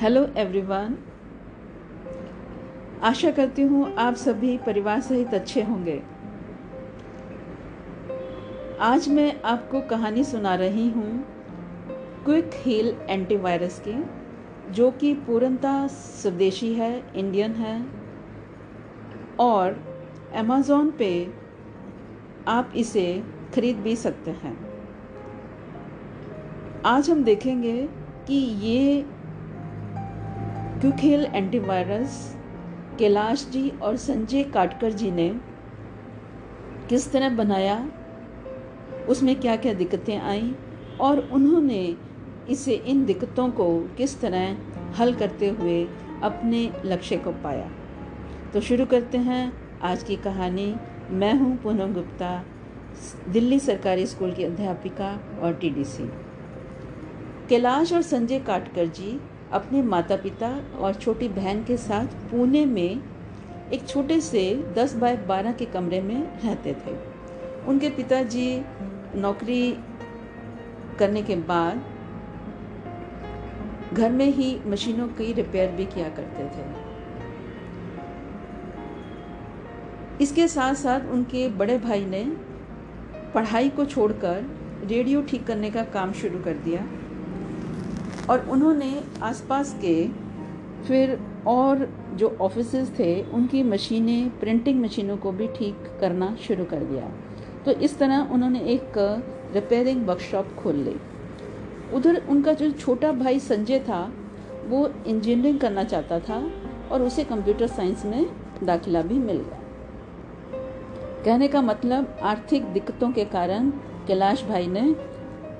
Hello everyone आशा करती हूँ आप सभी परिवार सहित अच्छे होंगे। आज मैं आपको कहानी सुना रही हूँ क्विक हील एंटीवायरस की, जो कि पूर्णतः स्वदेशी है इंडियन है, और अमेज़ोन पे आप इसे खरीद भी सकते हैं। आज हम देखेंगे कि ये क्यूखेल एंटीवायरस कैलाश जी और संजय काटकर जी ने किस तरह बनाया, उसमें क्या क्या दिक्कतें आई और उन्होंने इसे इन दिक्कतों को किस तरह हल करते हुए अपने लक्ष्य को पाया। तो शुरू करते हैं आज की कहानी। मैं हूँ पूनम गुप्ता, दिल्ली सरकारी स्कूल की अध्यापिका और टीडीसी। कैलाश और संजय काटकर जी अपने माता पिता और छोटी बहन के साथ पुणे में एक छोटे से 10 बाय 12 के कमरे में रहते थे। उनके पिताजी नौकरी करने के बाद घर में ही मशीनों की रिपेयर भी किया करते थे। इसके साथ साथ उनके बड़े भाई ने पढ़ाई को छोड़कर रेडियो ठीक करने का काम शुरू कर दिया। और उन्होंने आसपास के फिर और जो ऑफ़िस थे, उनकी मशीनें प्रिंटिंग मशीनों को भी ठीक करना शुरू कर दिया। तो इस तरह उन्होंने एक रिपेयरिंग वर्कशॉप खोल ली। उधर उनका जो छोटा भाई संजय था, वो इंजीनियरिंग करना चाहता था और उसे कंप्यूटर साइंस में दाखिला भी मिल गया। कहने का मतलब आर्थिक दिक्कतों के कारण कैलाश भाई ने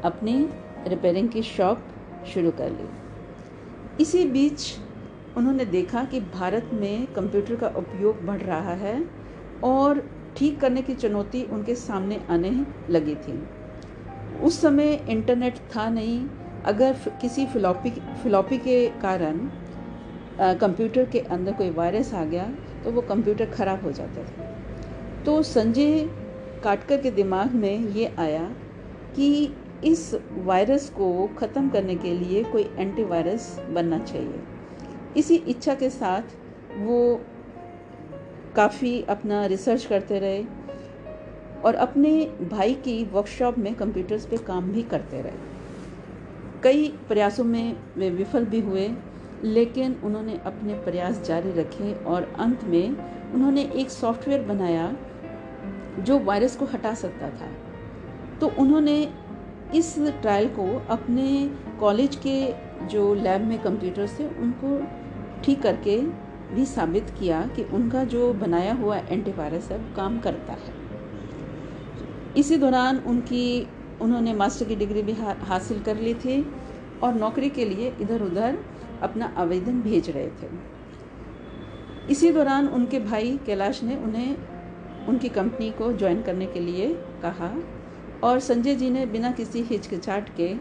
अपनी रिपेयरिंग की शॉप शुरू कर ली। इसी बीच उन्होंने देखा कि भारत में कंप्यूटर का उपयोग बढ़ रहा है और ठीक करने की चुनौती उनके सामने आने लगी थी। उस समय इंटरनेट था नहीं। अगर किसी फिलॉपी फिलॉपी के कारण कंप्यूटर के अंदर कोई वायरस आ गया तो वो कंप्यूटर ख़राब हो जाता था। तो संजय काटकर के दिमाग में ये आया कि इस वायरस को ख़त्म करने के लिए कोई एंटीवायरस बनना चाहिए। इसी इच्छा के साथ वो काफ़ी अपना रिसर्च करते रहे और अपने भाई की वर्कशॉप में कंप्यूटर्स पे काम भी करते रहे। कई प्रयासों में वे विफल भी हुए, लेकिन उन्होंने अपने प्रयास जारी रखे और अंत में उन्होंने एक सॉफ्टवेयर बनाया जो वायरस को हटा सकता था। तो उन्होंने इस ट्रायल को अपने कॉलेज के जो लैब में कंप्यूटर्स थे, उनको ठीक करके भी साबित किया कि उनका जो बनाया हुआ एंटीवायरस है वो काम करता है। इसी दौरान उनकी, उन्होंने मास्टर की डिग्री भी हासिल कर ली थी और नौकरी के लिए इधर उधर अपना आवेदन भेज रहे थे। इसी दौरान उनके भाई कैलाश ने उन्हें, उनकी कंपनी को ज्वाइन करने के लिए कहा और संजय जी ने बिना किसी हिचकिचाट के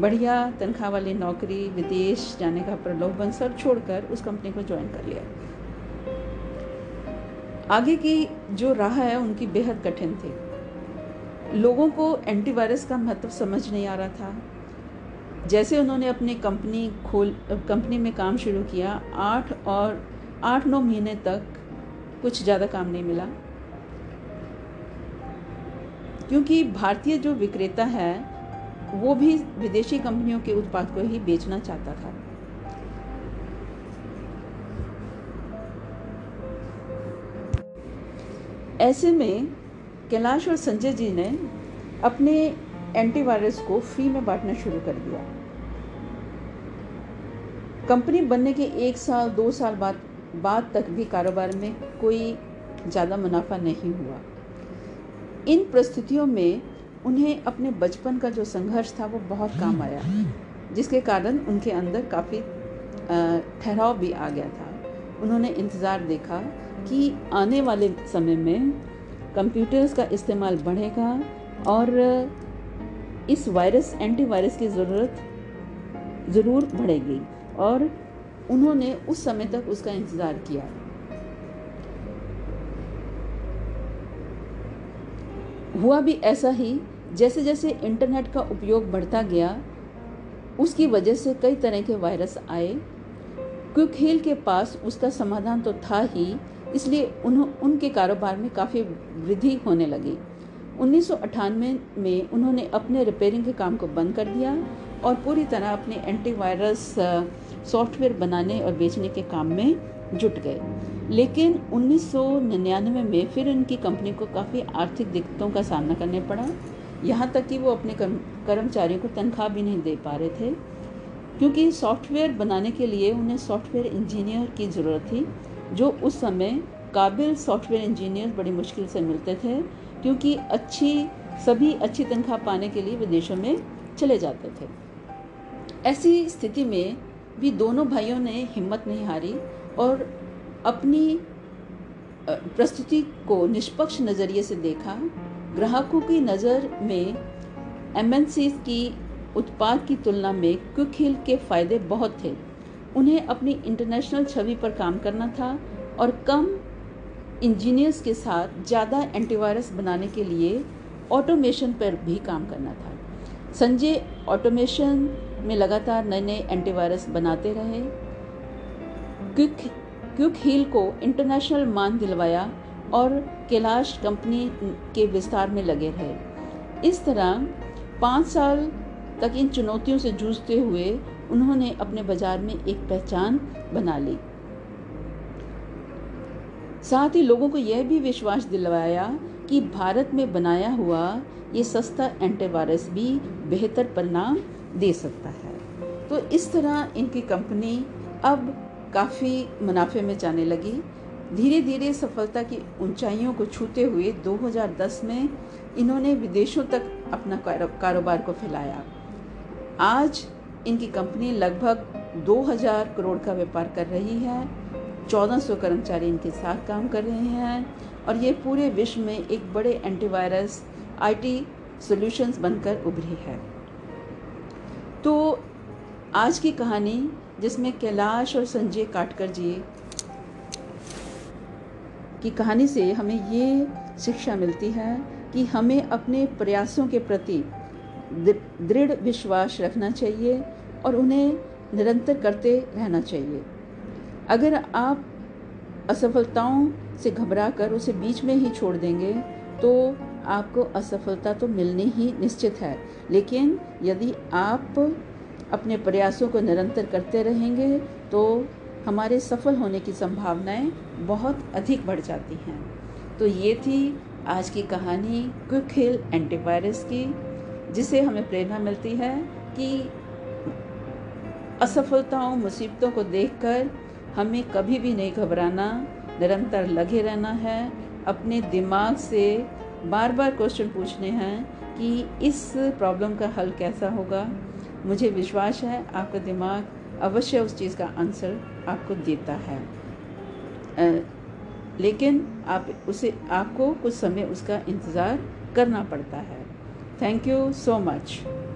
बढ़िया तनख्वाह वाली नौकरी, विदेश जाने का प्रलोभन सब छोड़कर उस कंपनी को ज्वाइन कर लिया। आगे की जो राह है, उनकी बेहद कठिन थी। लोगों को एंटीवायरस का महत्व समझ नहीं आ रहा था। जैसे उन्होंने अपनी कंपनी खोल कंपनी में काम शुरू किया, आठ और आठ नौ महीने तक कुछ ज़्यादा काम नहीं मिला। क्योंकि भारतीय जो विक्रेता है, वो भी विदेशी कंपनियों के उत्पाद को ही बेचना चाहता था। ऐसे में कैलाश और संजय जी ने अपने एंटीवायरस को फ्री में बांटना शुरू कर दिया। कंपनी बनने के एक साल, दो साल बाद बाद तक भी कारोबार में कोई ज़्यादा मुनाफा नहीं हुआ। इन परिस्थितियों में उन्हें अपने बचपन का जो संघर्ष था, वो बहुत काम आया, जिसके कारण उनके अंदर काफ़ी ठहराव भी आ गया था। उन्होंने इंतज़ार देखा कि आने वाले समय में कंप्यूटर्स का इस्तेमाल बढ़ेगा और इस वायरस, एंटीवायरस की ज़रूरत ज़रूर बढ़ेगी, और उन्होंने उस समय तक उसका इंतज़ार किया। हुआ भी ऐसा ही जैसे जैसे इंटरनेट का उपयोग बढ़ता गया, उसकी वजह से कई तरह के वायरस आए। क्विक हिल के पास उसका समाधान तो था ही, इसलिए उन्हों, उनके कारोबार में काफ़ी वृद्धि होने लगी। उन्नीस अट्ठानवे में उन्होंने अपने रिपेयरिंग के काम को बंद कर दिया और पूरी तरह अपने एंटीवायरस सॉफ्टवेयर बनाने और बेचने के काम में जुट गए। लेकिन 1999 में फिर उनकी कंपनी को काफ़ी आर्थिक दिक्कतों का सामना करने पड़ा। यहाँ तक कि वो अपने कर्मचारियों को तनख्वाह भी नहीं दे पा रहे थे, क्योंकि सॉफ्टवेयर बनाने के लिए उन्हें सॉफ्टवेयर इंजीनियर की ज़रूरत थी, जो उस समय काबिल सॉफ्टवेयर इंजीनियर बड़ी मुश्किल से मिलते थे, क्योंकि अच्छी, सभी अच्छी तनख्वाह पाने के लिए विदेशों में चले जाते थे। ऐसी स्थिति में भी दोनों भाइयों ने हिम्मत नहीं हारी और अपनी प्रस्तुति को निष्पक्ष नज़रिए से देखा। ग्राहकों की नज़र में एम की उत्पाद की तुलना में क्विक हिल के फ़ायदे बहुत थे। उन्हें अपनी इंटरनेशनल छवि पर काम करना था और कम इंजीनियर्स के साथ ज़्यादा एंटीवायरस बनाने के लिए ऑटोमेशन पर भी काम करना था। संजय ऑटोमेशन में लगातार नए नए एंटीवायरस बनाते रहे। क्विक क्विक हील को इंटरनेशनल मान दिलवाया और कैलाश कंपनी के विस्तार में लगे रहे। इस तरह पाँच साल तक इन चुनौतियों से जूझते हुए उन्होंने अपने बाज़ार में एक पहचान बना ली। साथ ही लोगों को यह भी विश्वास दिलवाया कि भारत में बनाया हुआ ये सस्ता एंटीवायरस भी बेहतर परिणाम दे सकता है। तो इस तरह इनकी कंपनी अब काफ़ी मुनाफे में जाने लगी। धीरे धीरे सफलता की ऊंचाइयों को छूते हुए 2010 में इन्होंने विदेशों तक अपना कारोबार को फैलाया। आज इनकी कंपनी लगभग 2000 करोड़ का व्यापार कर रही है। 1400 कर्मचारी इनके साथ काम कर रहे हैं। और ये पूरे विश्व में एक बड़े एंटीवायरस आईटी सॉल्यूशंस बनकर उभरी है। तो आज की कहानी, जिसमें कैलाश और संजय काटकर जी की कहानी से हमें ये शिक्षा मिलती है कि हमें अपने प्रयासों के प्रति दृढ़ विश्वास रखना चाहिए और उन्हें निरंतर करते रहना चाहिए। अगर आप असफलताओं से घबरा कर उसे बीच में ही छोड़ देंगे तो आपको असफलता तो मिलनी ही निश्चित है। लेकिन यदि आप अपने प्रयासों को निरंतर करते रहेंगे तो हमारे सफल होने की संभावनाएँ बहुत अधिक बढ़ जाती हैं। तो ये थी आज की कहानी क्विक हिल एंटीवायरस की जिससे हमें प्रेरणा मिलती है कि असफलताओं, मुसीबतों को देखकर हमें कभी भी नहीं घबराना निरंतर लगे रहना है। अपने दिमाग से बार बार क्वेश्चन पूछने हैं कि इस प्रॉब्लम का हल कैसा होगा। मुझे विश्वास है, आपका दिमाग अवश्य उस चीज़ का आंसर आपको देता है। लेकिन आप उसे, आपको कुछ समय उसका इंतज़ार करना पड़ता है। Thank you so much.